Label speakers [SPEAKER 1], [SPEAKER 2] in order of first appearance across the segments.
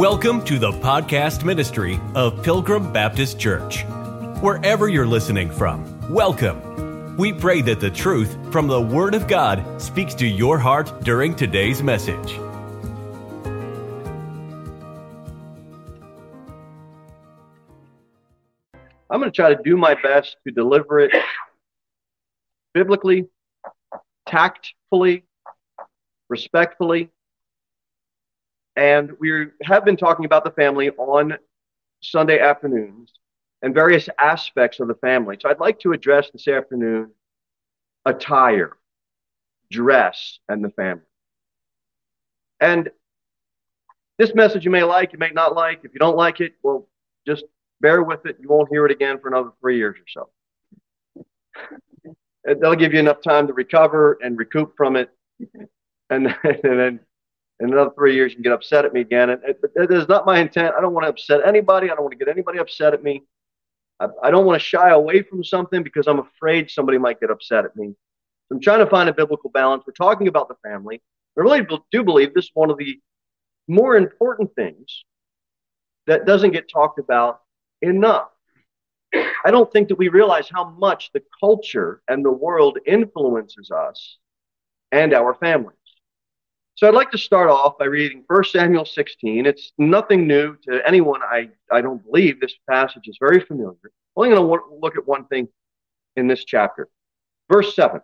[SPEAKER 1] Welcome to the podcast ministry of Pilgrim Baptist Church. Wherever you're listening from, welcome. We pray that the truth from the Word of God speaks to your heart during today's message.
[SPEAKER 2] I'm going to try to do my best to deliver it biblically, tactfully, respectfully. And we have been talking about the family on Sunday afternoons and various aspects of the family. So I'd like to address this afternoon attire, dress, and the family. And this message you may like, you may not like. If you don't like it, well, just bear with it. You won't hear it again for another three years or so. They'll give you enough time to recover and recoup from it. And, and then in another three years, you can get upset at me again. And it, it is not my intent. I don't want to upset anybody. I don't want to get anybody upset at me. I, I don't want to shy away from something because I'm afraid somebody might get upset at me. So I'm trying to find a biblical balance. We're talking about the family. I really do believe this is one of the more important things that doesn't get talked about enough. I don't think that we realize how much the culture and the world influences us and our families. So I'd like to start off by reading 1 Samuel 16. It's nothing new to anyone, I, I don't believe. This passage is very familiar. I'm only going to look at one thing in this chapter. Verse 7.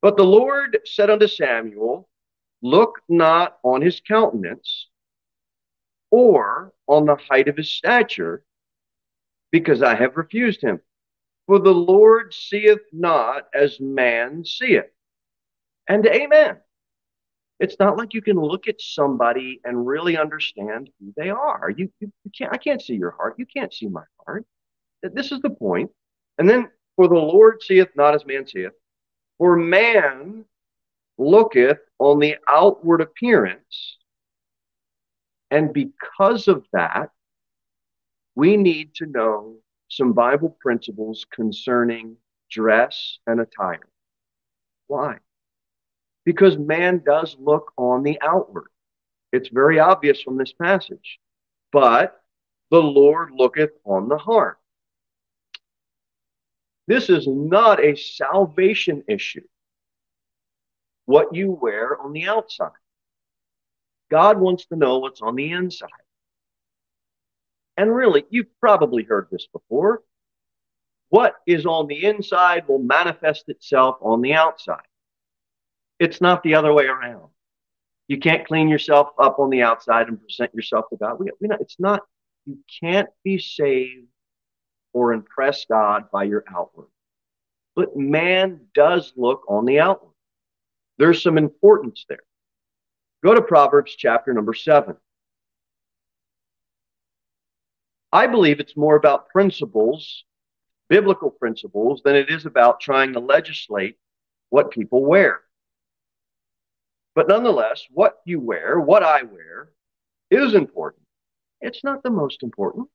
[SPEAKER 2] But the Lord said unto Samuel, Look not on his countenance or on the height of his stature, because I have refused him. For the Lord seeth not as man seeth. And amen. It's not like you can look at somebody and really understand who they are. You, you, you can't, I can't see your heart. You can't see my heart. This is the point. And then, for the Lord seeth not as man seeth, for man looketh on the outward appearance, and because of that, we need to know some Bible principles concerning dress and attire. Why? Because man does look on the outward. It's very obvious from this passage. But the Lord looketh on the heart. This is not a salvation issue, what you wear on the outside. God wants to know what's on the inside. And really, you've probably heard this before. What is on the inside will manifest itself on the outside. It's not the other way around. You can't clean yourself up on the outside and present yourself to God. We, we know, it's not, you can't be saved or impress God by your outward. But man does look on the outward. There's some importance there. Go to Proverbs chapter number seven. I believe it's more about principles, biblical principles, than it is about trying to legislate what people wear. But nonetheless, what you wear, what I wear, is important. It's not the most important,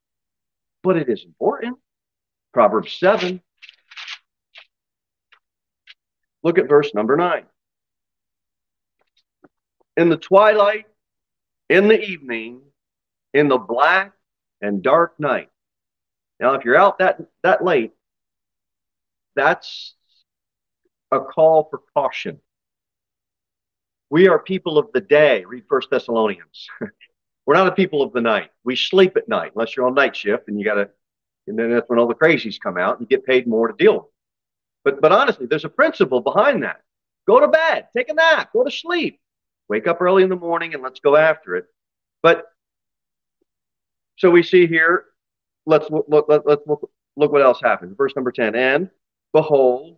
[SPEAKER 2] but it is important. Proverbs 7. Look at verse number 9 in the twilight, in the evening, in the black and dark night. Now, if you're out that, that late, that's a call for caution. We are people of the day. Read First Thessalonians. We're not a people of the night. We sleep at night, unless you're on night shift and you got to, and then that's when all the crazies come out and you get paid more to deal with. But, but honestly, there's a principle behind that. Go to bed, take a nap, go to sleep. Wake up early in the morning and let's go after it. But so we see here, let's look, look, let, let's look, look what else happens. Verse number 10 And behold,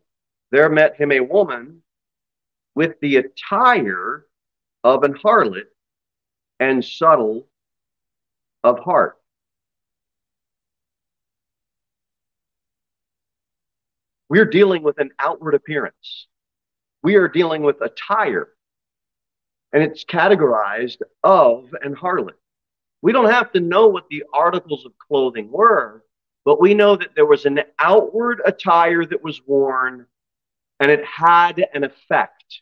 [SPEAKER 2] there met him a woman with the attire of an harlot and subtle of heart. We're dealing with an outward appearance. We are dealing with attire and it's categorized of and harlot. We don't have to know what the articles of clothing were, but we know that there was an outward attire that was worn and it had an effect.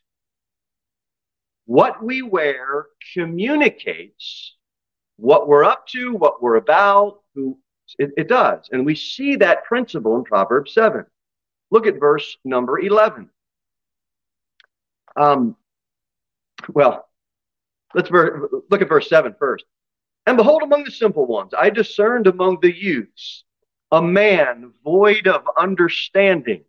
[SPEAKER 2] What we wear communicates what we're up to, what we're about, who it, it does. And we see that principle in Proverbs 7. Look at verse number 11. Um, well, let's ver- look at verse 7 first. And behold, among the simple ones, I discerned among the youths a man void of understanding.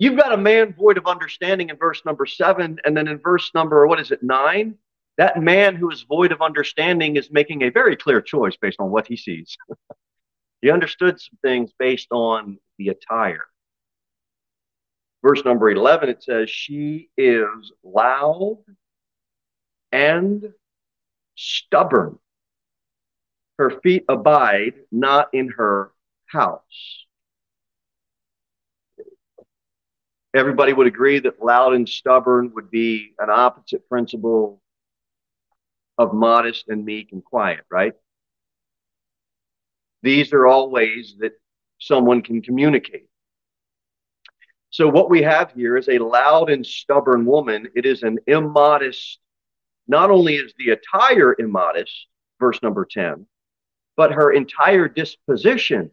[SPEAKER 2] You've got a man void of understanding in verse number seven, and then in verse number, what is it, nine? That man who is void of understanding is making a very clear choice based on what he sees. he understood some things based on the attire. Verse number 11, it says, She is loud and stubborn. Her feet abide not in her house. Everybody would agree that loud and stubborn would be an opposite principle of modest and meek and quiet, right? These are all ways that someone can communicate. So, what we have here is a loud and stubborn woman. It is an immodest, not only is the attire immodest, verse number 10, but her entire disposition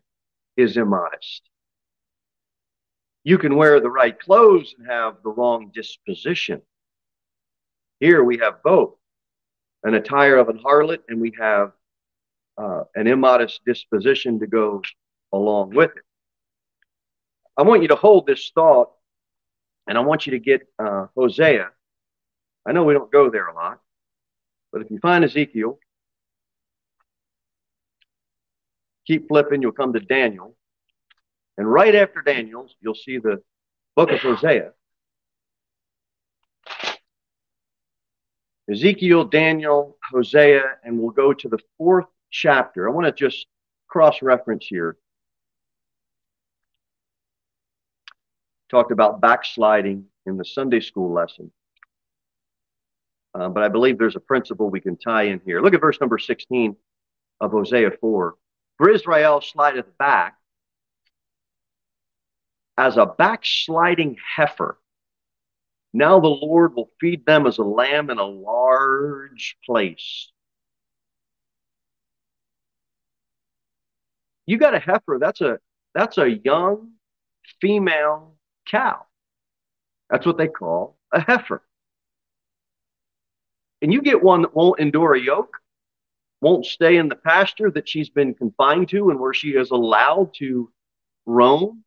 [SPEAKER 2] is immodest. You can wear the right clothes and have the wrong disposition. Here we have both an attire of an harlot and we have uh, an immodest disposition to go along with it. I want you to hold this thought and I want you to get uh, Hosea. I know we don't go there a lot, but if you find Ezekiel, keep flipping, you'll come to Daniel. And right after Daniel's, you'll see the book of Hosea. Ezekiel, Daniel, Hosea, and we'll go to the fourth chapter. I want to just cross reference here. Talked about backsliding in the Sunday school lesson. Uh, but I believe there's a principle we can tie in here. Look at verse number 16 of Hosea 4. For Israel slideth back as a backsliding heifer. Now the Lord will feed them as a lamb in a large place. You got a heifer, that's a that's a young female cow. That's what they call a heifer. And you get one that won't endure a yoke, won't stay in the pasture that she's been confined to and where she is allowed to roam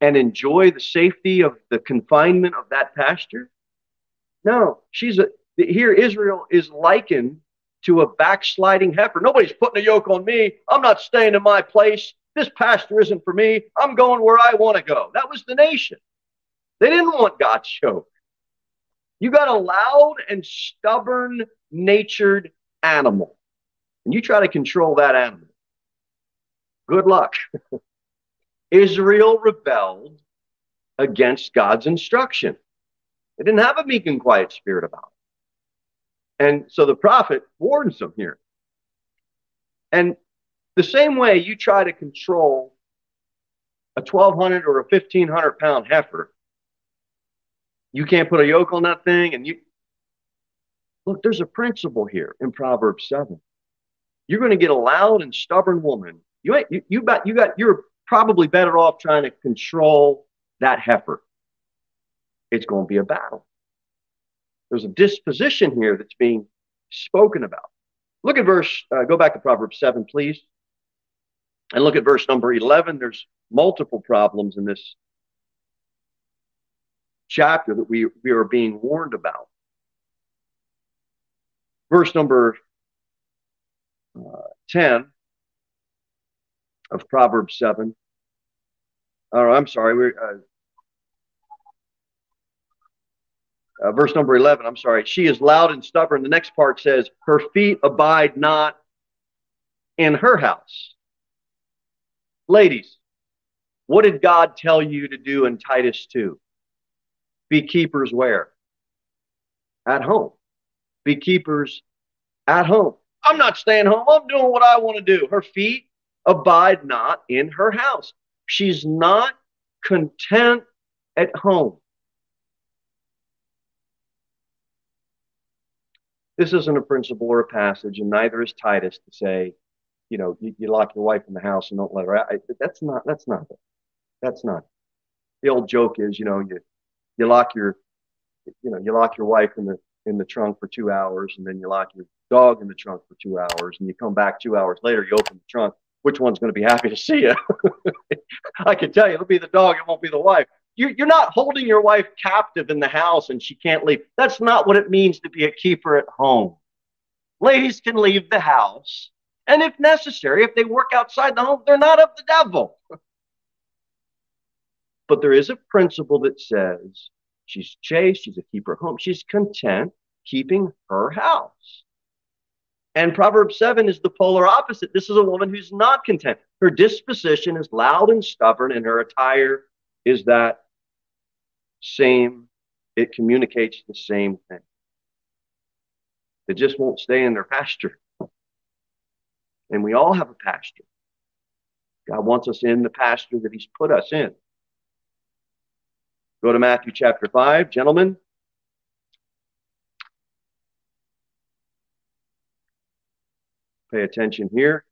[SPEAKER 2] and enjoy the safety of the confinement of that pasture? No, she's a here Israel is likened to a backsliding heifer. Nobody's putting a yoke on me. I'm not staying in my place. This pasture isn't for me. I'm going where I want to go. That was the nation. They didn't want God's yoke. You got a loud and stubborn natured animal, and you try to control that animal. Good luck. Israel rebelled against God's instruction. They didn't have a meek and quiet spirit about it. And so the prophet warns them here. And the same way you try to control a 1,200 or a 1,500 pound heifer, you can't put a yoke on that thing. And you look, there's a principle here in Proverbs 7. You're going to get a loud and stubborn woman. You ain't, you, you, got, you got, you're probably better off trying to control that heifer. It's going to be a battle. There's a disposition here that's being spoken about. Look at verse, uh, go back to Proverbs 7, please. And look at verse number 11. There's multiple problems in this chapter that we, we are being warned about. Verse number uh, 10 of Proverbs 7. Oh, I'm sorry. We're, uh, uh, verse number 11, I'm sorry. She is loud and stubborn. The next part says, Her feet abide not in her house. Ladies, what did God tell you to do in Titus 2? Be keepers where? At home. Be keepers at home. I'm not staying home. I'm doing what I want to do. Her feet abide not in her house. She's not content at home. This isn't a principle or a passage, and neither is Titus to say, you know, you, you lock your wife in the house and don't let her out. I, that's not. That's not it. That's not. It. The old joke is, you know, you you lock your, you know, you lock your wife in the in the trunk for two hours, and then you lock your dog in the trunk for two hours, and you come back two hours later, you open the trunk. Which one's going to be happy to see you? I can tell you, it'll be the dog. It won't be the wife. You're, you're not holding your wife captive in the house and she can't leave. That's not what it means to be a keeper at home. Ladies can leave the house, and if necessary, if they work outside the home, they're not of the devil. But there is a principle that says she's chaste, she's a keeper at home, she's content keeping her house. And Proverbs 7 is the polar opposite. This is a woman who's not content. Her disposition is loud and stubborn, and her attire is that same, it communicates the same thing. They just won't stay in their pasture. And we all have a pasture. God wants us in the pasture that He's put us in. Go to Matthew chapter 5, gentlemen. Pay attention here.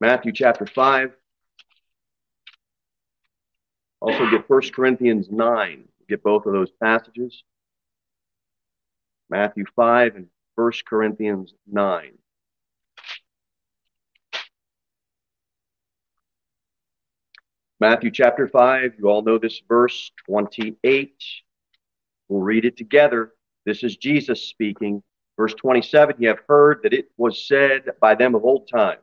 [SPEAKER 2] Matthew chapter 5. Also get 1 Corinthians 9. Get both of those passages. Matthew 5 and 1 Corinthians 9. Matthew chapter 5, you all know this verse 28. We'll read it together. This is Jesus speaking. Verse 27 You have heard that it was said by them of old time,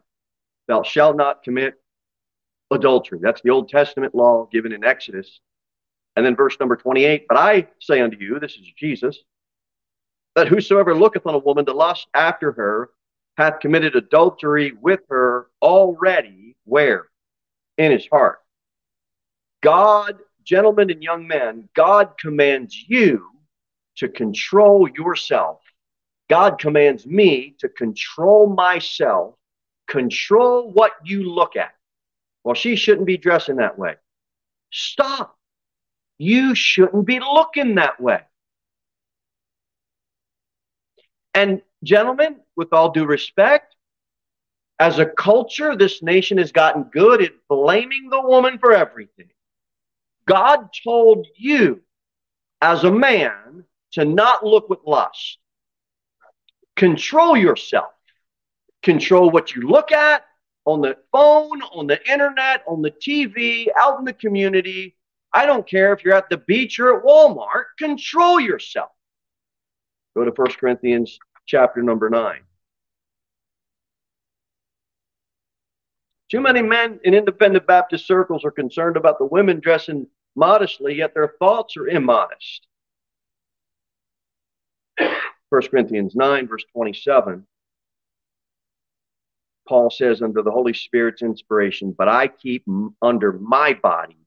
[SPEAKER 2] Thou shalt not commit adultery. That's the Old Testament law given in Exodus. And then verse number 28 But I say unto you, this is Jesus, that whosoever looketh on a woman to lust after her hath committed adultery with her already, where? In his heart. God, gentlemen and young men, God commands you to control yourself. God commands me to control myself, control what you look at. Well, she shouldn't be dressing that way. Stop. You shouldn't be looking that way. And, gentlemen, with all due respect, as a culture, this nation has gotten good at blaming the woman for everything. God told you, as a man, to not look with lust. Control yourself. Control what you look at, on the phone, on the internet, on the TV, out in the community. I don't care if you're at the beach or at Walmart, control yourself. Go to 1 Corinthians chapter number 9. Too many men in independent Baptist circles are concerned about the women dressing modestly, yet their thoughts are immodest. 1 Corinthians 9, verse 27. Paul says, under the Holy Spirit's inspiration, but I keep under my body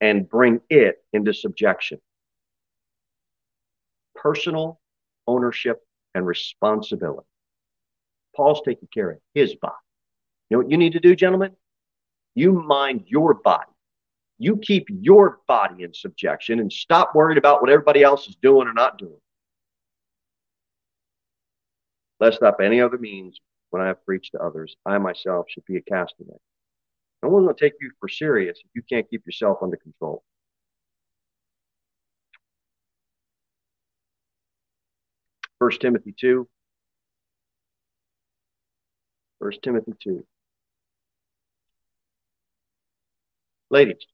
[SPEAKER 2] and bring it into subjection. Personal ownership and responsibility. Paul's taking care of his body. You know what you need to do, gentlemen? You mind your body. You keep your body in subjection and stop worrying about what everybody else is doing or not doing. Lest up any other means when I have preached to others, I myself should be a castaway. No going to take you for serious if you can't keep yourself under control. First Timothy 2. First Timothy 2. Ladies,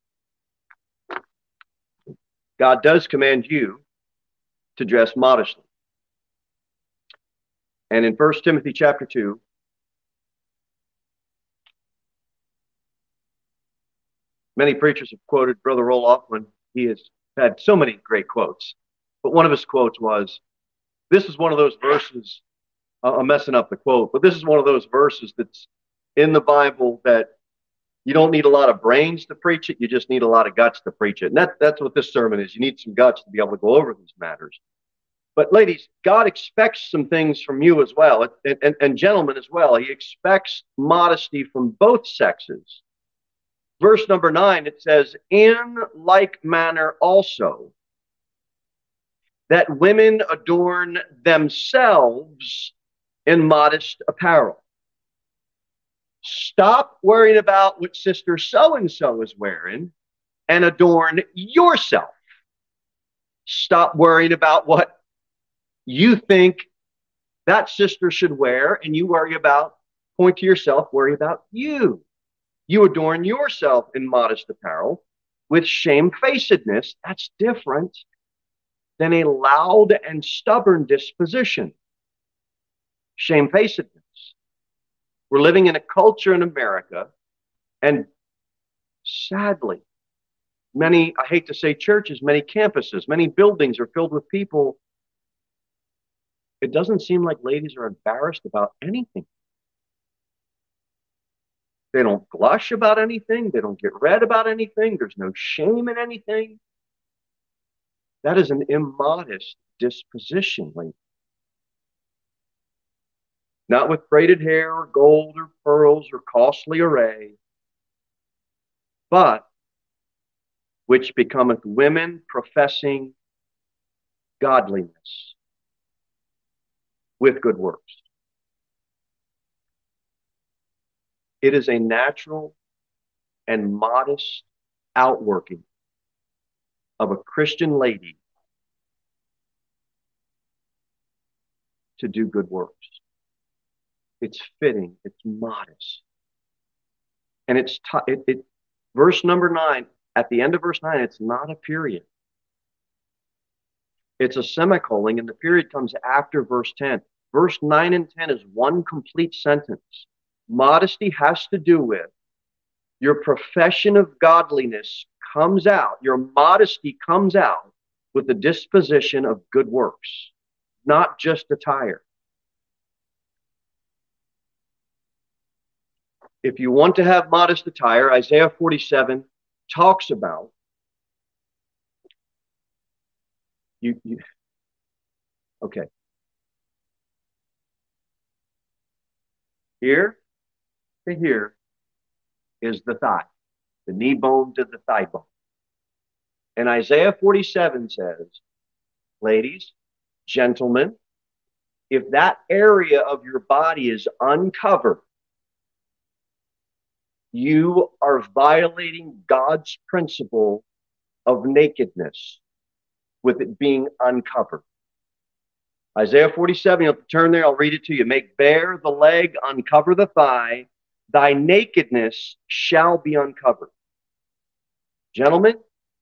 [SPEAKER 2] God does command you to dress modestly. And in 1 Timothy chapter 2, Many preachers have quoted Brother Roloff when he has had so many great quotes. But one of his quotes was, This is one of those verses, uh, I'm messing up the quote, but this is one of those verses that's in the Bible that you don't need a lot of brains to preach it, you just need a lot of guts to preach it. And that, that's what this sermon is. You need some guts to be able to go over these matters. But ladies, God expects some things from you as well, and, and, and gentlemen as well. He expects modesty from both sexes verse number nine, it says, In like manner also, that women adorn themselves in modest apparel. Stop worrying about what sister so and so is wearing and adorn yourself. Stop worrying about what you think that sister should wear and you worry about, point to yourself, worry about you. You adorn yourself in modest apparel with shamefacedness. That's different than a loud and stubborn disposition. Shamefacedness. We're living in a culture in America, and sadly, many, I hate to say churches, many campuses, many buildings are filled with people. It doesn't seem like ladies are embarrassed about anything. They don't blush about anything. They don't get red about anything. There's no shame in anything. That is an immodest disposition, lady. Not with braided hair or gold or pearls or costly array, but which becometh women professing godliness with good works. It is a natural and modest outworking of a Christian lady to do good works. It's fitting, it's modest. And it's t- it, it verse number 9 at the end of verse 9 it's not a period. It's a semicolon and the period comes after verse 10. Verse 9 and 10 is one complete sentence. Modesty has to do with your profession of godliness comes out, your modesty comes out with the disposition of good works, not just attire. If you want to have modest attire, Isaiah 47 talks about you, you okay. Here to here is the thigh the knee bone to the thigh bone. And Isaiah 47 says, ladies, gentlemen, if that area of your body is uncovered, you are violating God's principle of nakedness with it being uncovered. Isaiah 47, you'll turn there, I'll read it to you. Make bare the leg, uncover the thigh, thy nakedness shall be uncovered. Gentlemen,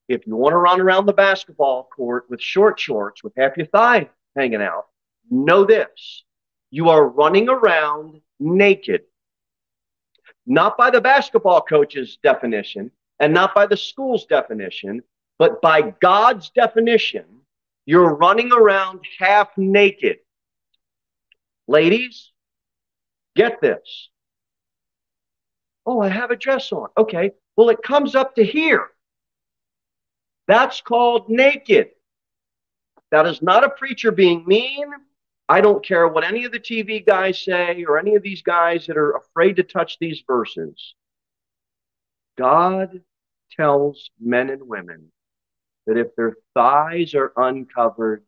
[SPEAKER 2] if you want to run around the basketball court with short shorts with half your thigh hanging out, know this. You are running around naked. Not by the basketball coach's definition and not by the school's definition, but by God's definition, you're running around half naked. Ladies, get this. Oh, I have a dress on. Okay. Well, it comes up to here. That's called naked. That is not a preacher being mean. I don't care what any of the TV guys say or any of these guys that are afraid to touch these verses. God tells men and women that if their thighs are uncovered,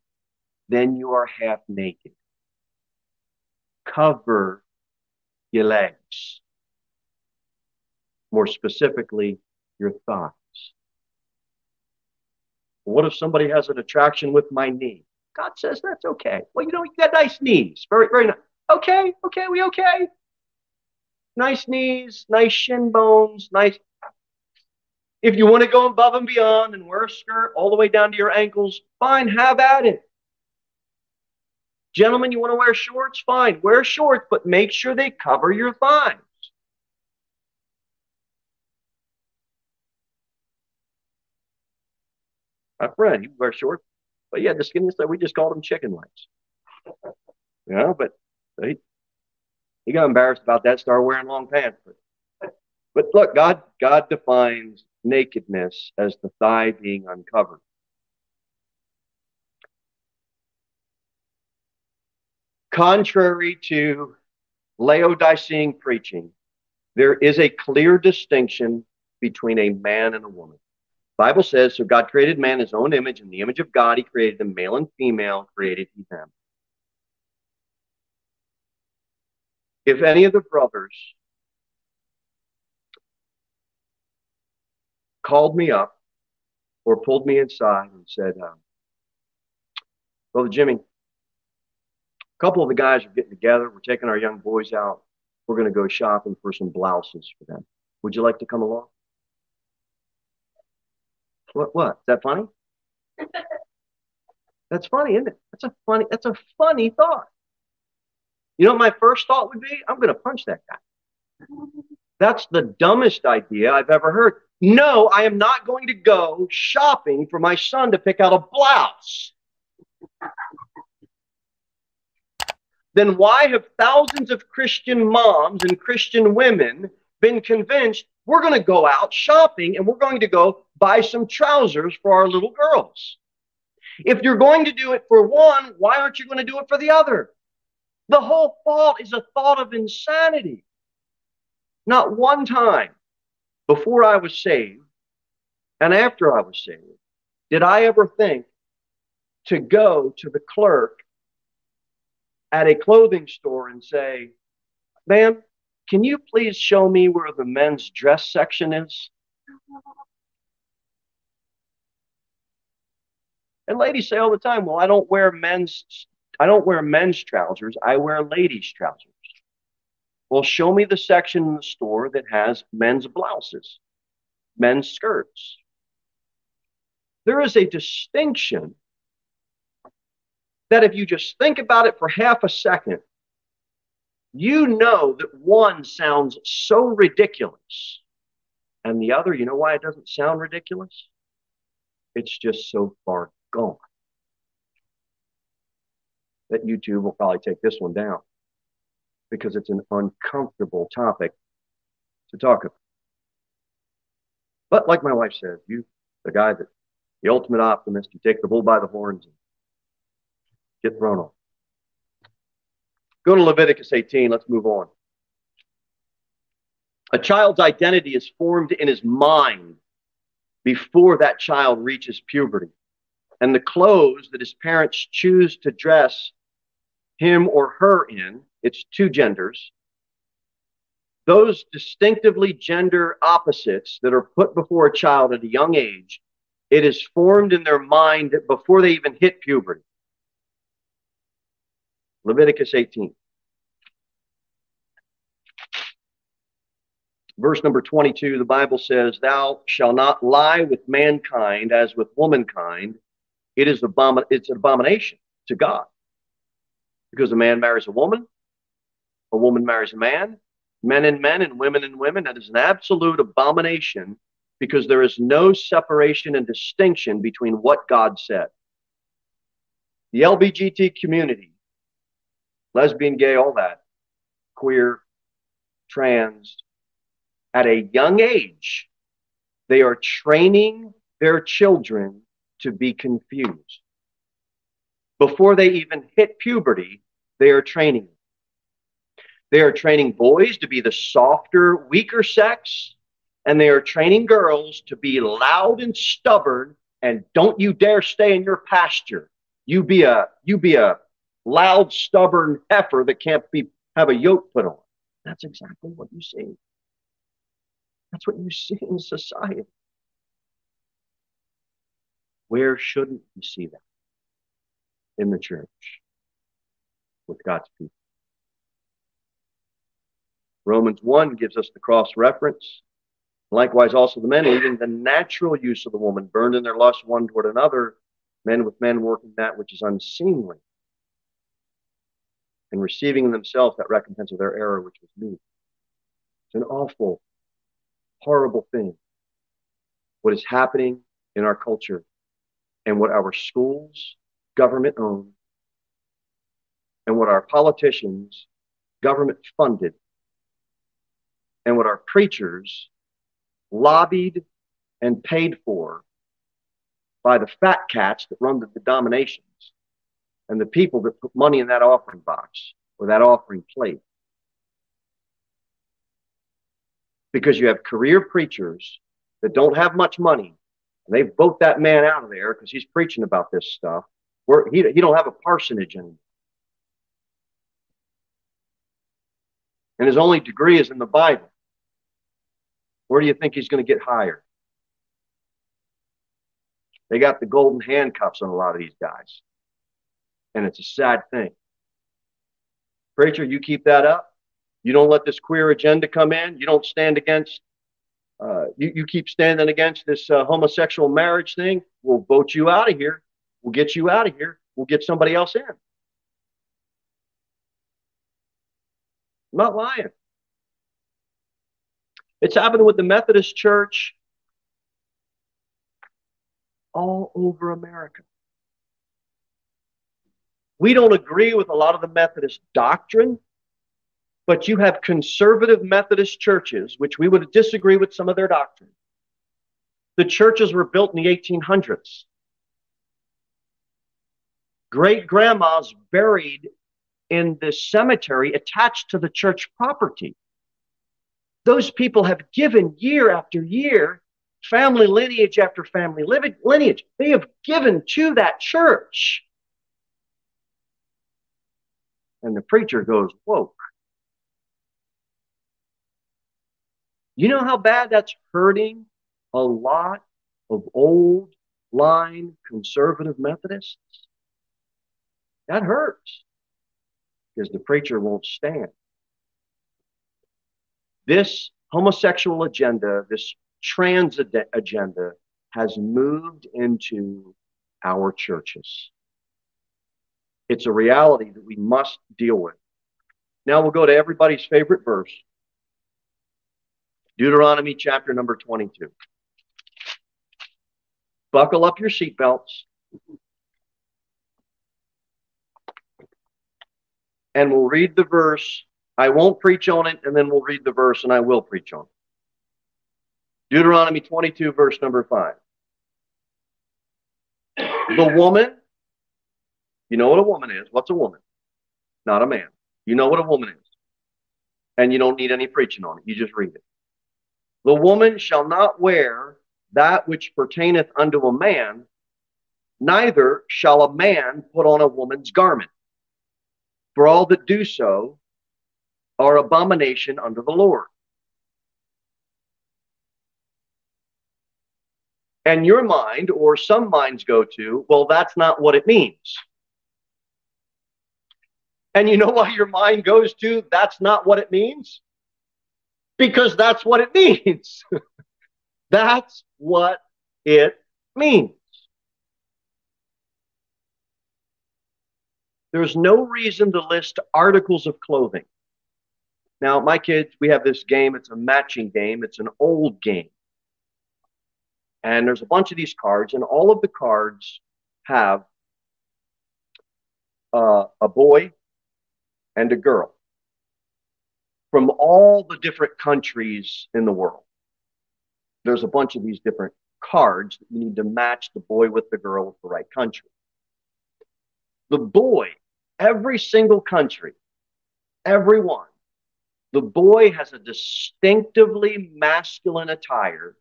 [SPEAKER 2] then you are half naked. Cover your legs. More specifically, your thighs. What if somebody has an attraction with my knee? God says that's okay. Well, you know, you got nice knees. Very, very nice. Okay, okay, we okay. Nice knees, nice shin bones, nice. If you want to go above and beyond and wear a skirt all the way down to your ankles, fine, have at it. Gentlemen, you want to wear shorts? Fine, wear shorts, but make sure they cover your thighs. My friend, he wears shorts, but yeah, the skinny stuff, we just called them chicken legs. Yeah, but he, he got embarrassed about that, started wearing long pants. But, but look, God, God defines nakedness as the thigh being uncovered. Contrary to Laodicean preaching, there is a clear distinction between a man and a woman. Bible says, so God created man in his own image. In the image of God, he created them, male and female, created he them. If any of the brothers called me up or pulled me inside and said, uh, Brother Jimmy, a couple of the guys are getting together. We're taking our young boys out. We're going to go shopping for some blouses for them. Would you like to come along? What? What? Is that funny? that's funny, isn't it? That's a funny. That's a funny thought. You know what my first thought would be? I'm going to punch that guy. That's the dumbest idea I've ever heard. No, I am not going to go shopping for my son to pick out a blouse. then why have thousands of Christian moms and Christian women been convinced we're going to go out shopping and we're going to go buy some trousers for our little girls? If you're going to do it for one, why aren't you going to do it for the other? The whole thought is a thought of insanity. Not one time before I was saved and after I was saved did I ever think to go to the clerk at a clothing store and say, Ma'am, can you please show me where the men's dress section is? And ladies say all the time, well, I don't wear men's I don't wear men's trousers, I wear ladies' trousers. Well, show me the section in the store that has men's blouses, men's skirts. There is a distinction that if you just think about it for half a second, you know that one sounds so ridiculous. And the other, you know why it doesn't sound ridiculous? It's just so far gone that YouTube will probably take this one down because it's an uncomfortable topic to talk about. But like my wife says, you, the guy that, the ultimate optimist, you take the bull by the horns and get thrown off. Go to Leviticus 18. Let's move on. A child's identity is formed in his mind before that child reaches puberty. And the clothes that his parents choose to dress him or her in, it's two genders. Those distinctively gender opposites that are put before a child at a young age, it is formed in their mind before they even hit puberty. Leviticus 18. Verse number 22, the Bible says, Thou shalt not lie with mankind as with womankind. It is abomin- it's an abomination to God. Because a man marries a woman, a woman marries a man, men and men and women and women. That is an absolute abomination because there is no separation and distinction between what God said. The LBGT community lesbian, gay, all that, queer, trans, at a young age, they are training their children to be confused. Before they even hit puberty, they are training. They are training boys to be the softer, weaker sex, and they are training girls to be loud and stubborn and don't you dare stay in your pasture. You be a you be a loud, stubborn heifer that can't be have a yoke put on. That's exactly what you see. That's what you see in society. Where shouldn't you see that? In the church with God's people. Romans 1 gives us the cross reference. Likewise, also the men, even the natural use of the woman, burned in their lust one toward another, men with men working that which is unseemly and receiving in themselves that recompense of their error, which was me. It's an awful, horrible thing. What is happening in our culture and what our schools, government owned, and what our politicians, government funded, and what our preachers lobbied and paid for by the fat cats that run the, dominations and the people that put money in that offering box or that offering plate. Because you have career preachers that don't have much money and They vote that man out of there because he's preaching about this stuff. Where he, he don't have a parsonage anymore. And his only degree is in the Bible. Where do you think he's going to get hired? They got the golden handcuffs on a lot of these guys. And it's a sad thing. Preacher, you keep that up. You don't let this queer agenda come in. You don't stand against, uh, you, you keep standing against this uh, homosexual marriage thing. We'll vote you out of here. We'll get you out of here. We'll get somebody else in. I'm not lying. It's happening with the Methodist Church all over America. We don't agree with a lot of the Methodist doctrine, but you have conservative Methodist churches, which we would disagree with some of their doctrine. The churches were built in the 1800s. Great grandmas buried in the cemetery attached to the church property. Those people have given year after year, family lineage after family lineage. They have given to that church. And the preacher goes, Whoa. You know how bad that's hurting a lot of old line conservative Methodists? That hurts because the preacher won't stand. This homosexual agenda, this trans agenda, has moved into our churches. It's a reality that we must deal with. Now we'll go to everybody's favorite verse Deuteronomy chapter number 22. Buckle up your seatbelts. And we'll read the verse. I won't preach on it, and then we'll read the verse, and I will preach on it. Deuteronomy 22, verse number 5. The woman you know what a woman is. What's a woman? Not a man. You know what a woman is. And you don't need any preaching on it. You just read it. The woman shall not wear that which pertaineth unto a man, neither shall a man put on a woman's garment. For all that do so are abomination unto the Lord. And your mind, or some minds go to, well, that's not what it means. And you know why your mind goes to that's not what it means? Because that's what it means. that's what it means. There's no reason to list articles of clothing. Now, my kids, we have this game. It's a matching game, it's an old game. And there's a bunch of these cards, and all of the cards have uh, a boy and a girl from all the different countries in the world. There's a bunch of these different cards that you need to match the boy with the girl with the right country. The boy, every single country, everyone, the boy has a distinctively masculine attire,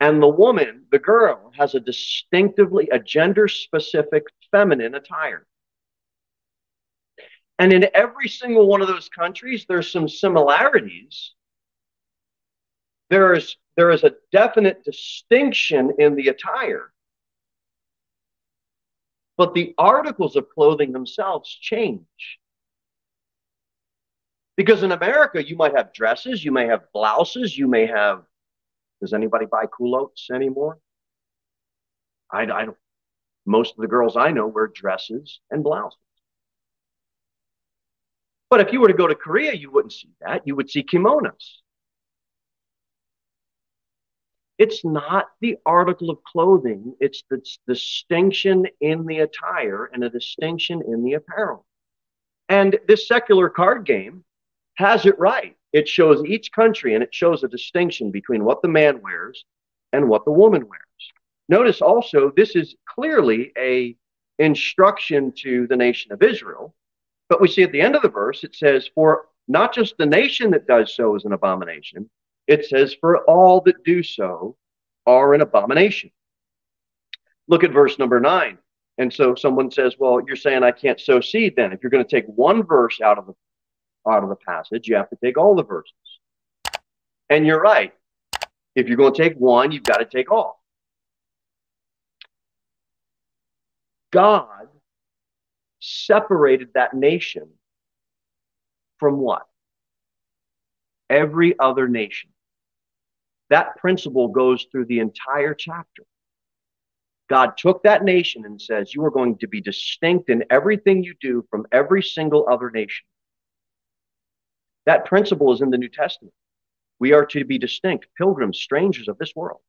[SPEAKER 2] and the woman, the girl, has a distinctively, a gender specific feminine attire. And in every single one of those countries, there's some similarities. There is, there is a definite distinction in the attire. But the articles of clothing themselves change. Because in America, you might have dresses, you may have blouses, you may have. Does anybody buy culottes anymore? I, I don't. Most of the girls I know wear dresses and blouses. But if you were to go to Korea, you wouldn't see that. You would see kimonos. It's not the article of clothing, it's the distinction in the attire and a distinction in the apparel. And this secular card game has it right. It shows each country and it shows a distinction between what the man wears and what the woman wears. Notice also, this is clearly a instruction to the nation of Israel but we see at the end of the verse, it says, For not just the nation that does so is an abomination, it says, For all that do so are an abomination. Look at verse number nine. And so someone says, well, you're saying I can't sow seed then. If you're going to take one verse out of the out of the passage, you have to take all the verses. And you're right. If you're going to take one, you've got to take all. God separated that nation from what? Every other nation. That principle goes through the entire chapter. God took that nation and says, You are going to be distinct in everything you do from every single other nation. That principle is in the New Testament. We are to be distinct, pilgrims, strangers of this world.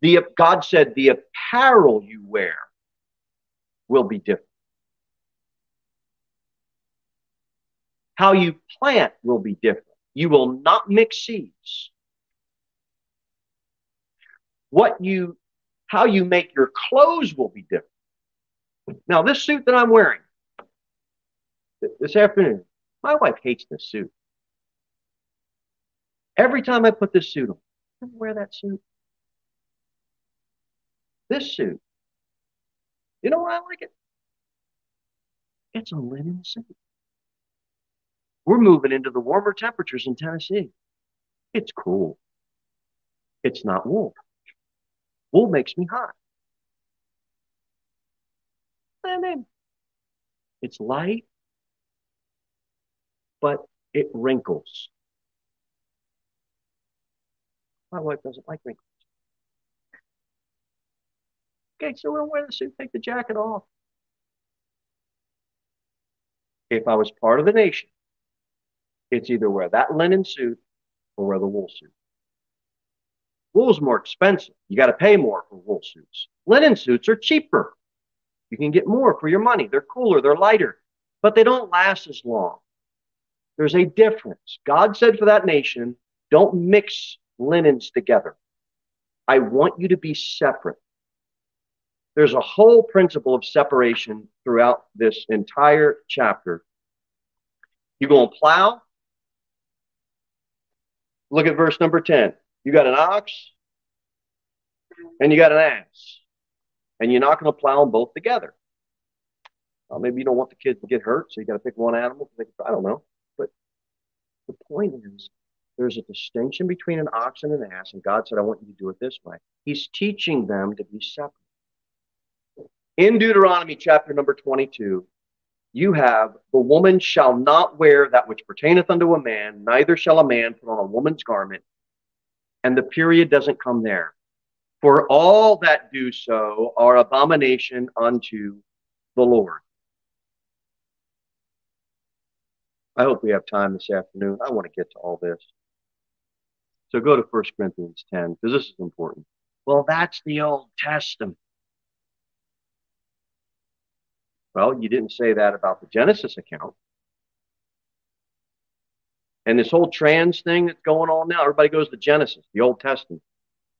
[SPEAKER 2] The, God said, The apparel you wear will be different. How you plant will be different. You will not mix seeds. What you, how you make your clothes will be different. Now, this suit that I'm wearing this afternoon, my wife hates this suit. Every time I put this suit on, I wear that suit. This suit, you know why I like it? It's a linen suit. We're moving into the warmer temperatures in Tennessee. It's cool. It's not wool. Wool makes me hot. Then it's light, but it wrinkles. My wife doesn't like wrinkles. Okay, so we'll wear the suit, take the jacket off. If I was part of the nation, it's either wear that linen suit or wear the wool suit. Wool's more expensive. You got to pay more for wool suits. Linen suits are cheaper. You can get more for your money. They're cooler, they're lighter, but they don't last as long. There's a difference. God said for that nation, don't mix linens together. I want you to be separate. There's a whole principle of separation throughout this entire chapter. You're going to plow, Look at verse number 10. You got an ox and you got an ass, and you're not going to plow them both together. Well, maybe you don't want the kids to get hurt, so you got to pick one animal. I don't know. The point is, there's a distinction between an ox and an ass, and God said, I want you to do it this way. He's teaching them to be separate. In Deuteronomy chapter number 22, you have the woman shall not wear that which pertaineth unto a man, neither shall a man put on a woman's garment. And the period doesn't come there. For all that do so are abomination unto the Lord. I hope we have time this afternoon. I want to get to all this. So go to 1 Corinthians 10 because this is important. Well, that's the Old Testament. Well, you didn't say that about the Genesis account. And this whole trans thing that's going on now, everybody goes to Genesis, the Old Testament.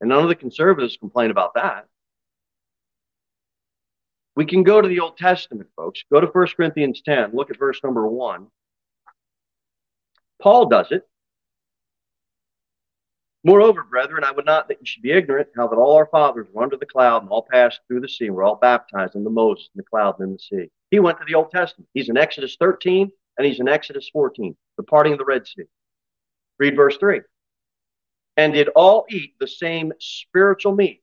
[SPEAKER 2] And none of the conservatives complain about that. We can go to the Old Testament, folks. Go to 1 Corinthians 10. Look at verse number 1. Paul does it. Moreover, brethren, I would not that you should be ignorant how that all our fathers were under the cloud and all passed through the sea, were all baptized in the Moses in the cloud and in the sea. He went to the Old Testament. He's in Exodus 13 and he's in Exodus 14, the parting of the Red Sea. Read verse 3. And did all eat the same spiritual meat.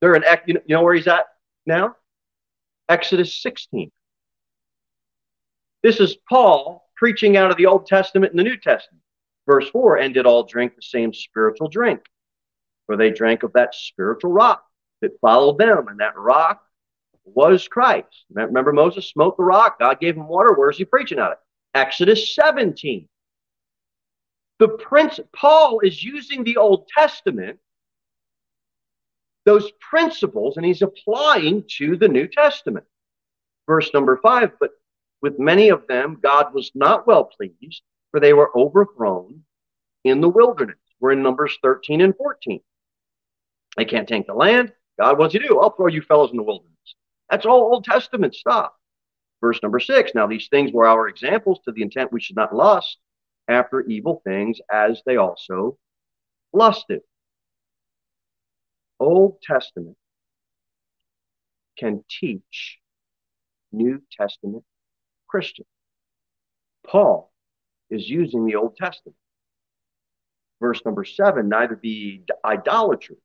[SPEAKER 2] They're in, you know where he's at now? Exodus 16. This is Paul preaching out of the Old Testament and the New Testament. Verse 4 and did all drink the same spiritual drink, for they drank of that spiritual rock that followed them, and that rock was Christ. Remember, Moses smote the rock, God gave him water. Where's he preaching out of? Exodus 17. The prince, Paul is using the Old Testament, those principles, and he's applying to the New Testament. Verse number five, but with many of them, God was not well pleased, for they were overthrown in the wilderness. We're in Numbers 13 and 14. They can't take the land. God wants you to do. I'll throw you fellows in the wilderness. That's all Old Testament stuff. Verse number six Now these things were our examples to the intent we should not lust after evil things as they also lusted. Old Testament can teach New Testament Christians. Paul is using the Old Testament. Verse number seven neither be idolaters,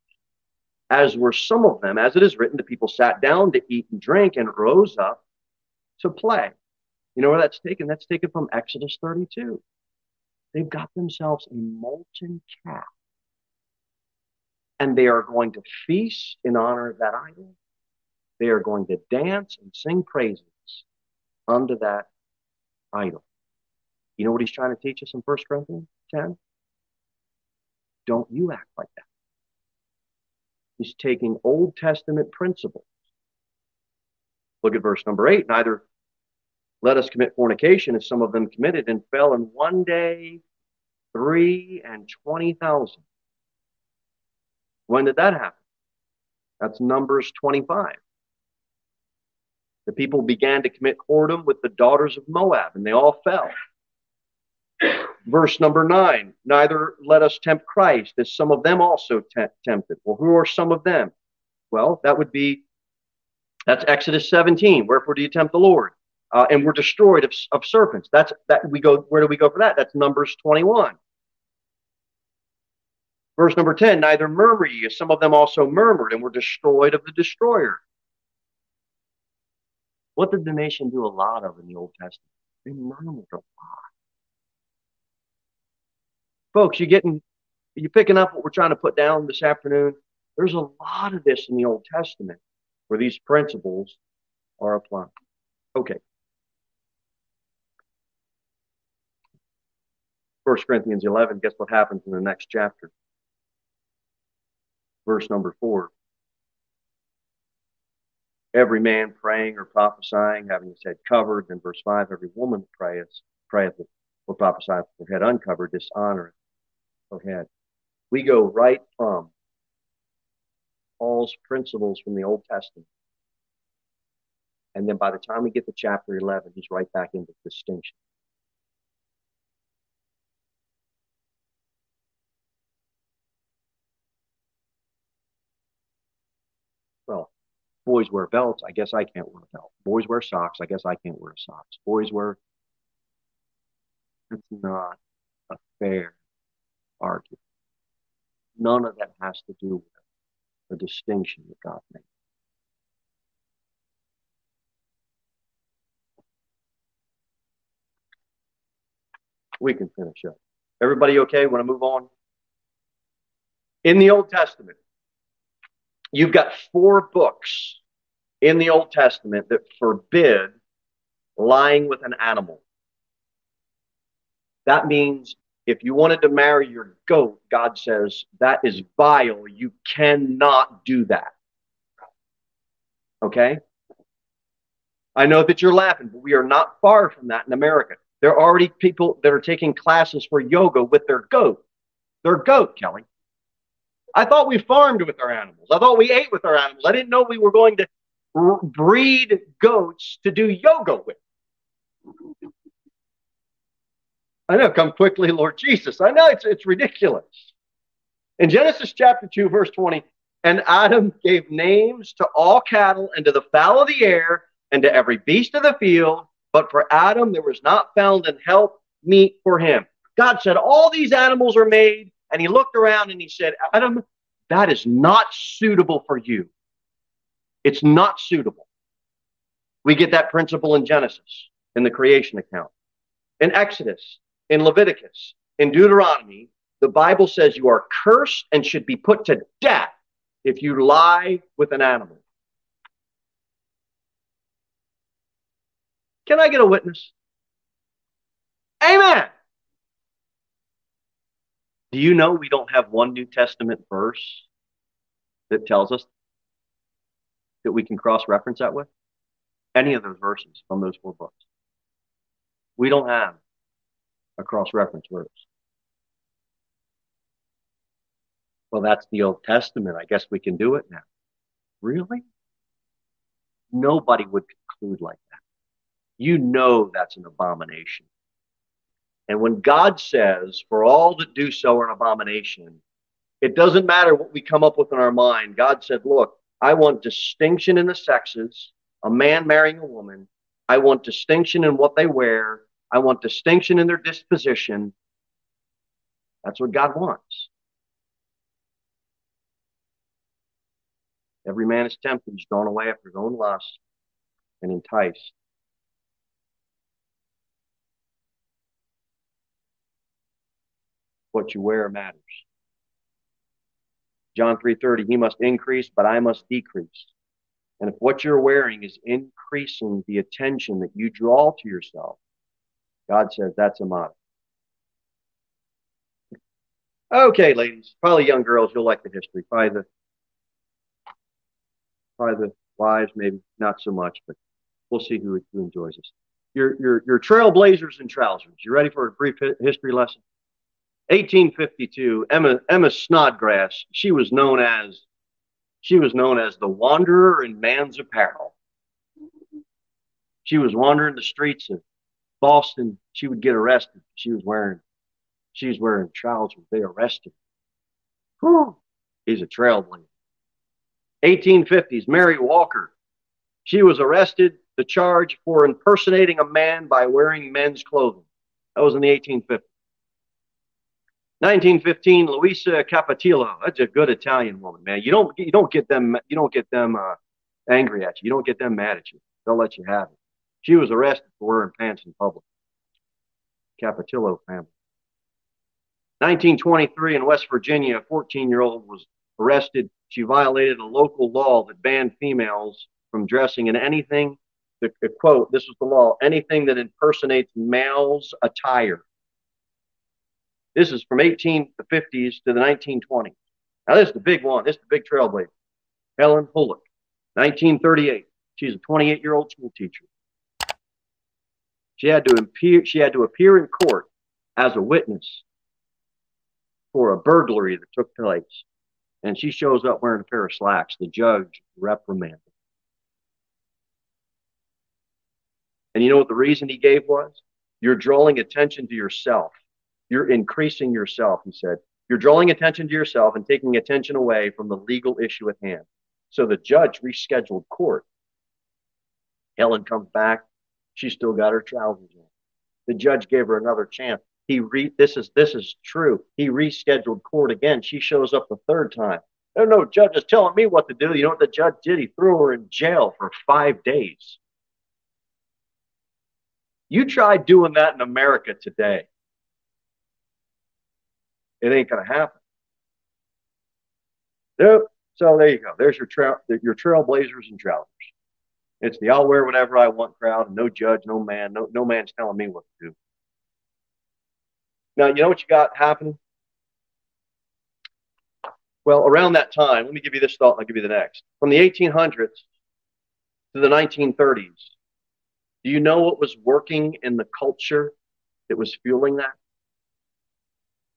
[SPEAKER 2] as were some of them, as it is written, the people sat down to eat and drink and rose up to play. You know where that's taken? That's taken from Exodus 32. They've got themselves a molten calf. And they are going to feast in honor of that idol. They are going to dance and sing praises unto that idol. You know what he's trying to teach us in 1 Corinthians 10? Don't you act like that. He's taking Old Testament principles. Look at verse number 8. Neither let us commit fornication as some of them committed and fell in one day three and 20,000. When did that happen? That's Numbers 25. The people began to commit whoredom with the daughters of Moab, and they all fell. Verse number nine, neither let us tempt Christ, as some of them also te- tempted. Well, who are some of them? Well, that would be, that's Exodus 17. Wherefore do you tempt the Lord? Uh, and we're destroyed of, of serpents. That's that we go. Where do we go for that? That's Numbers 21. Verse number 10, neither murmur ye, as some of them also murmured and were destroyed of the destroyer. What did the nation do a lot of in the Old Testament? They murmured a lot. Folks, you're getting you're picking up what we're trying to put down this afternoon? There's a lot of this in the Old Testament where these principles are applied. Okay. 1 Corinthians 11, guess what happens in the next chapter? Verse number 4. Every man praying or prophesying, having his head covered. Then verse 5, every woman prayeth, prayeth or prophesieth with her head uncovered, dishonoreth her head. We go right from Paul's principles from the Old Testament. And then by the time we get to chapter 11, he's right back into distinction. Boys wear belts. I guess I can't wear a belt. Boys wear socks. I guess I can't wear socks. Boys wear. It's not a fair argument. None of that has to do with the distinction that God made. We can finish up. Everybody okay? Want to move on? In the Old Testament, you've got four books in the Old Testament that forbid lying with an animal. That means if you wanted to marry your goat, God says that is vile. You cannot do that. Okay? I know that you're laughing, but we are not far from that in America. There are already people that are taking classes for yoga with their goat. Their goat, Kelly. I thought we farmed with our animals. I thought we ate with our animals. I didn't know we were going to breed goats to do yoga with. I know, come quickly, Lord Jesus. I know it's, it's ridiculous. In Genesis chapter 2, verse 20, and Adam gave names to all cattle and to the fowl of the air and to every beast of the field but for Adam, there was not found an help meet for him. God said, All these animals are made. And he looked around and he said, Adam, that is not suitable for you. It's not suitable. We get that principle in Genesis, in the creation account. In Exodus, in Leviticus, in Deuteronomy, the Bible says you are cursed and should be put to death if you lie with an animal. Can I get a witness? Amen. Do you know we don't have one New Testament verse that tells us that we can cross reference that with? Any of those verses from those four books. We don't have a cross reference verse. Well, that's the Old Testament. I guess we can do it now. Really? Nobody would conclude like that. you know that's an abomination. And when God says, for all that do so are an abomination, it doesn't matter what we come up with in our mind. God said, look, I want distinction in the sexes, a man marrying a woman. I want distinction in what they wear. I want distinction in their disposition. That's what God wants. Every man is tempted, he's drawn away after his own lust and enticed. What you wear matters. John 3:30, he must increase, but I must decrease. And if what you're wearing is increasing the attention that you draw to yourself, God says that's a model. Okay, ladies, probably young girls, you'll like the history. Probably the probably the wives, maybe not so much, but we'll see who, who enjoys this. Your your your trailblazers and trousers. You ready for a brief history lesson? 1852, Emma Emma Snodgrass. She was known as she was known as the wanderer in man's apparel. She was wandering the streets of Boston. She would get arrested. She was wearing she was wearing trousers. They arrested. Whew. He's a trailblazer. 1850s, Mary Walker. She was arrested. The charge for impersonating a man by wearing men's clothing. That was in the 1850s. 1915, Luisa Capetillo. That's a good Italian woman, man. You don't you don't get them you don't get them uh, angry at you. You don't get them mad at you. They'll let you have it. She was arrested for wearing pants in public. Capetillo family. 1923 in West Virginia, a 14 year old was arrested. She violated a local law that banned females from dressing in anything. The, the quote, this was the law, anything that impersonates males' attire. This is from 1850s to the 1920s. Now, this is the big one. This is the big trailblazer. Helen Hulick, 1938. She's a 28 year old school teacher. She had to appear, she had to appear in court as a witness for a burglary that took place. And she shows up wearing a pair of slacks. The judge reprimanded. And you know what the reason he gave was? You're drawing attention to yourself. You're increasing yourself, he said. You're drawing attention to yourself and taking attention away from the legal issue at hand. So the judge rescheduled court. Helen comes back. She's still got her trousers on. The judge gave her another chance. He re this is this is true. He rescheduled court again. She shows up the third time. No, no, judge is telling me what to do. You know what the judge did? He threw her in jail for five days. You try doing that in America today. It ain't gonna happen. Nope. So there you go. There's your your trailblazers and trousers. It's the I'll wear whatever I want crowd, and no judge, no man, no no man's telling me what to do. Now, you know what you got happening? Well, around that time, let me give you this thought and I'll give you the next. From the 1800s to the 1930s, do you know what was working in the culture that was fueling that?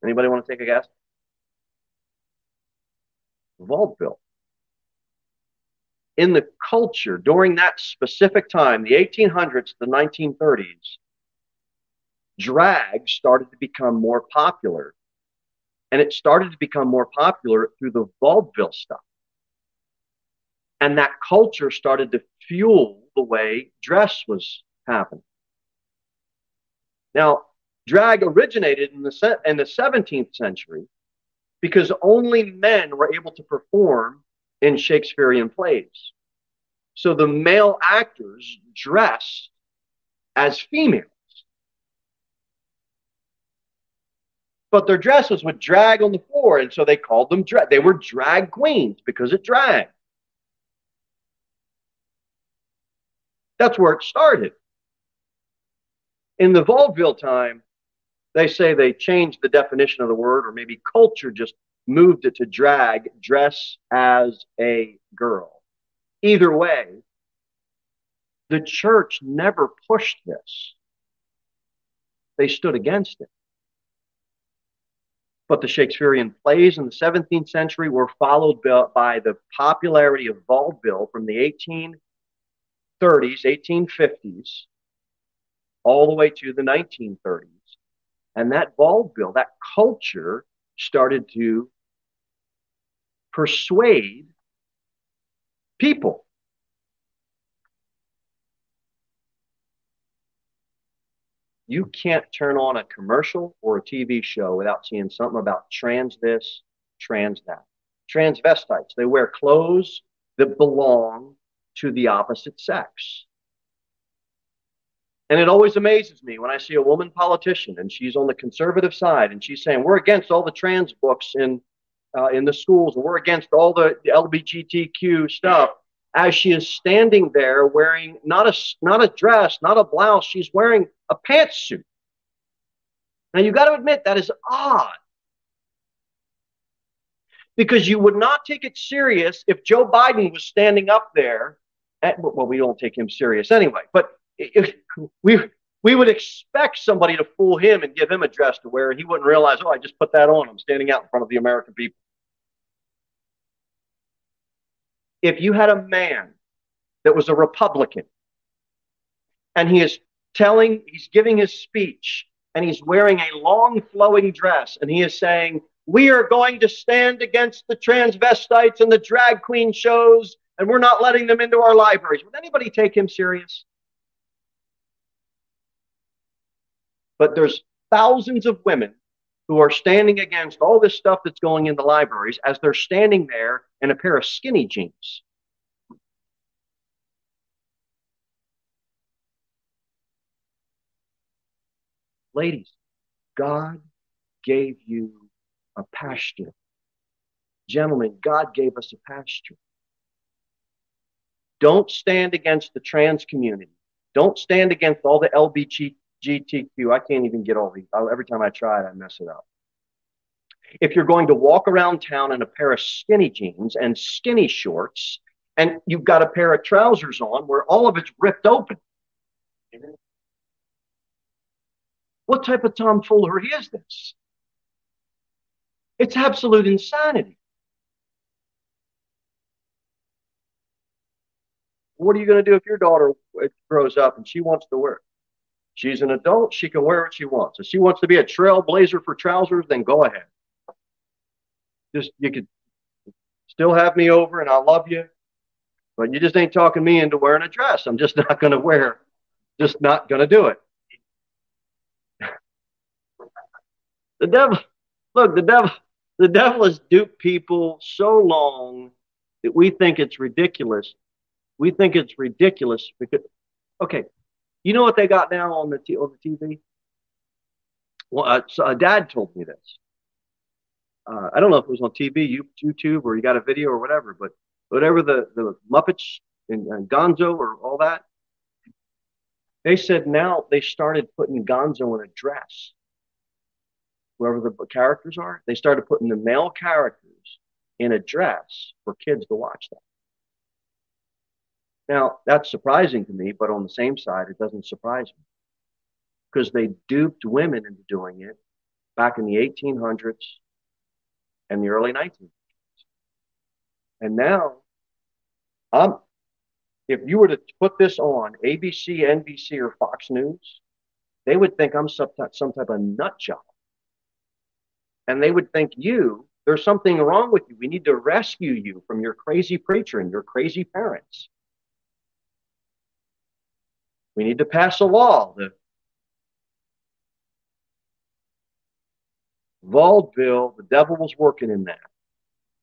[SPEAKER 2] Anybody want to take a guess? Vaudeville. In the culture during that specific time, the 1800s to the 1930s, drag started to become more popular. And it started to become more popular through the vaudeville stuff. And that culture started to fuel the way dress was happening. Now, drag originated in the, in the 17th century because only men were able to perform in Shakespearean plays. So the male actors dressed as females. but their dresses would drag on the floor, and so they called them drag. They were drag queens because it dragged. That's where it started. In the vaudeville time, they say they changed the definition of the word, or maybe culture just moved it to drag, dress as a girl. Either way, the church never pushed this. They stood against it. But the Shakespearean plays in the 17th century were followed by the popularity of vaudeville from the 1830s, 1850s, all the way to the 1930s. And that vaudeville, that culture started to persuade people. You can't turn on a commercial or a TV show without seeing something about trans this, trans that. Transvestites, they wear clothes that belong to the opposite sex. And it always amazes me when I see a woman politician and she's on the conservative side and she's saying, we're against all the trans books in, uh, in the schools and we're against all the, the LGBTQ stuff as she is standing there wearing not a, not a dress, not a blouse, she's wearing a pantsuit. Now you've got to admit that is odd. Because you would not take it serious if Joe Biden was standing up there. At, well, we don't take him serious anyway, but we we would expect somebody to fool him and give him a dress to wear, and he wouldn't realize, oh, I just put that on. I'm standing out in front of the American people. If you had a man that was a Republican and he is telling, he's giving his speech and he's wearing a long flowing dress and he is saying, we are going to stand against the transvestites and the drag queen shows and we're not letting them into our libraries. Would anybody take him serious? But there's thousands of women who are standing against all this stuff that's going in the libraries as they're standing there in a pair of skinny jeans. Ladies, God gave you a pasture. Gentlemen, God gave us a pasture. Don't stand against the trans community. Don't stand against all the LBG, GTQ. I can't even get all these. Every time I try it, I mess it up. If you're going to walk around town in a pair of skinny jeans and skinny shorts, and you've got a pair of trousers on where all of it's ripped open, what type of tomfoolery is this? It's absolute insanity. What are you going to do if your daughter uh, grows up and she wants to wear She's an adult. She can wear what she wants. If she wants to be a trailblazer for trousers, then go ahead. Just you could still have me over, and I love you, but you just ain't talking me into wearing a dress. I'm just not going to wear. Just not going to do it. the devil, look, the devil, the devil has duped people so long that we think it's ridiculous. We think it's ridiculous because, okay, you know what they got now on the t- on the TV? Well, uh, so, uh, Dad told me this. Uh, I don't know if it was on TV, YouTube, or you got a video or whatever, but whatever the the Muppets and, and Gonzo or all that, they said now they started putting Gonzo in a dress. Whoever the characters are, they started putting the male characters in a dress for kids to watch that. Now, that's surprising to me, but on the same side, it doesn't surprise me because they duped women into doing it back in the 1800s and the early 1900s. And now, um, if you were to put this on ABC, NBC, or Fox News, they would think I'm some, some type of nut job. And they would think you, there's something wrong with you. We need to rescue you from your crazy preacher and your crazy parents. We need to pass a law. The vaudeville, the devil was working in that.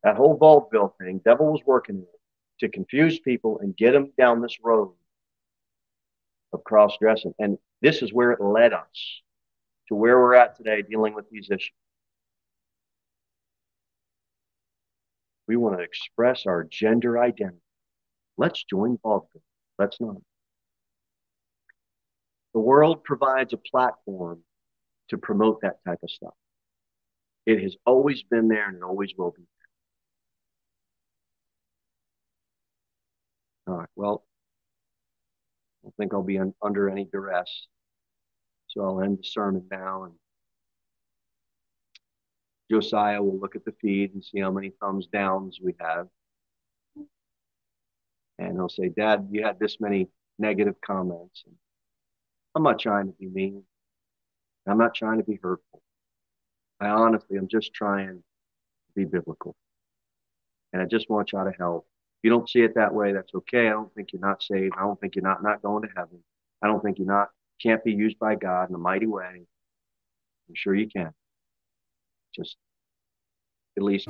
[SPEAKER 2] That whole vaudeville thing, devil was working in it to confuse people and get them down this road of cross dressing. And this is where it led us to where we're at today dealing with these issues. We want to express our gender identity. Let's join vaudeville. Let's not. The world provides a platform to promote that type of stuff. It has always been there and it always will be there. All right. Well, I don't think I'll be un- under any duress. So I'll end the sermon now. And Josiah will look at the feed and see how many thumbs downs we have. And he'll say, Dad, you had this many negative comments. And I'm not trying to be mean. I'm not trying to be hurtful. I honestly, I'm just trying to be biblical. And I just want y'all to help. If you don't see it that way, that's okay. I don't think you're not saved. I don't think you're not, not going to heaven. I don't think you're not, can't be used by God in a mighty way. I'm sure you can. Just at least.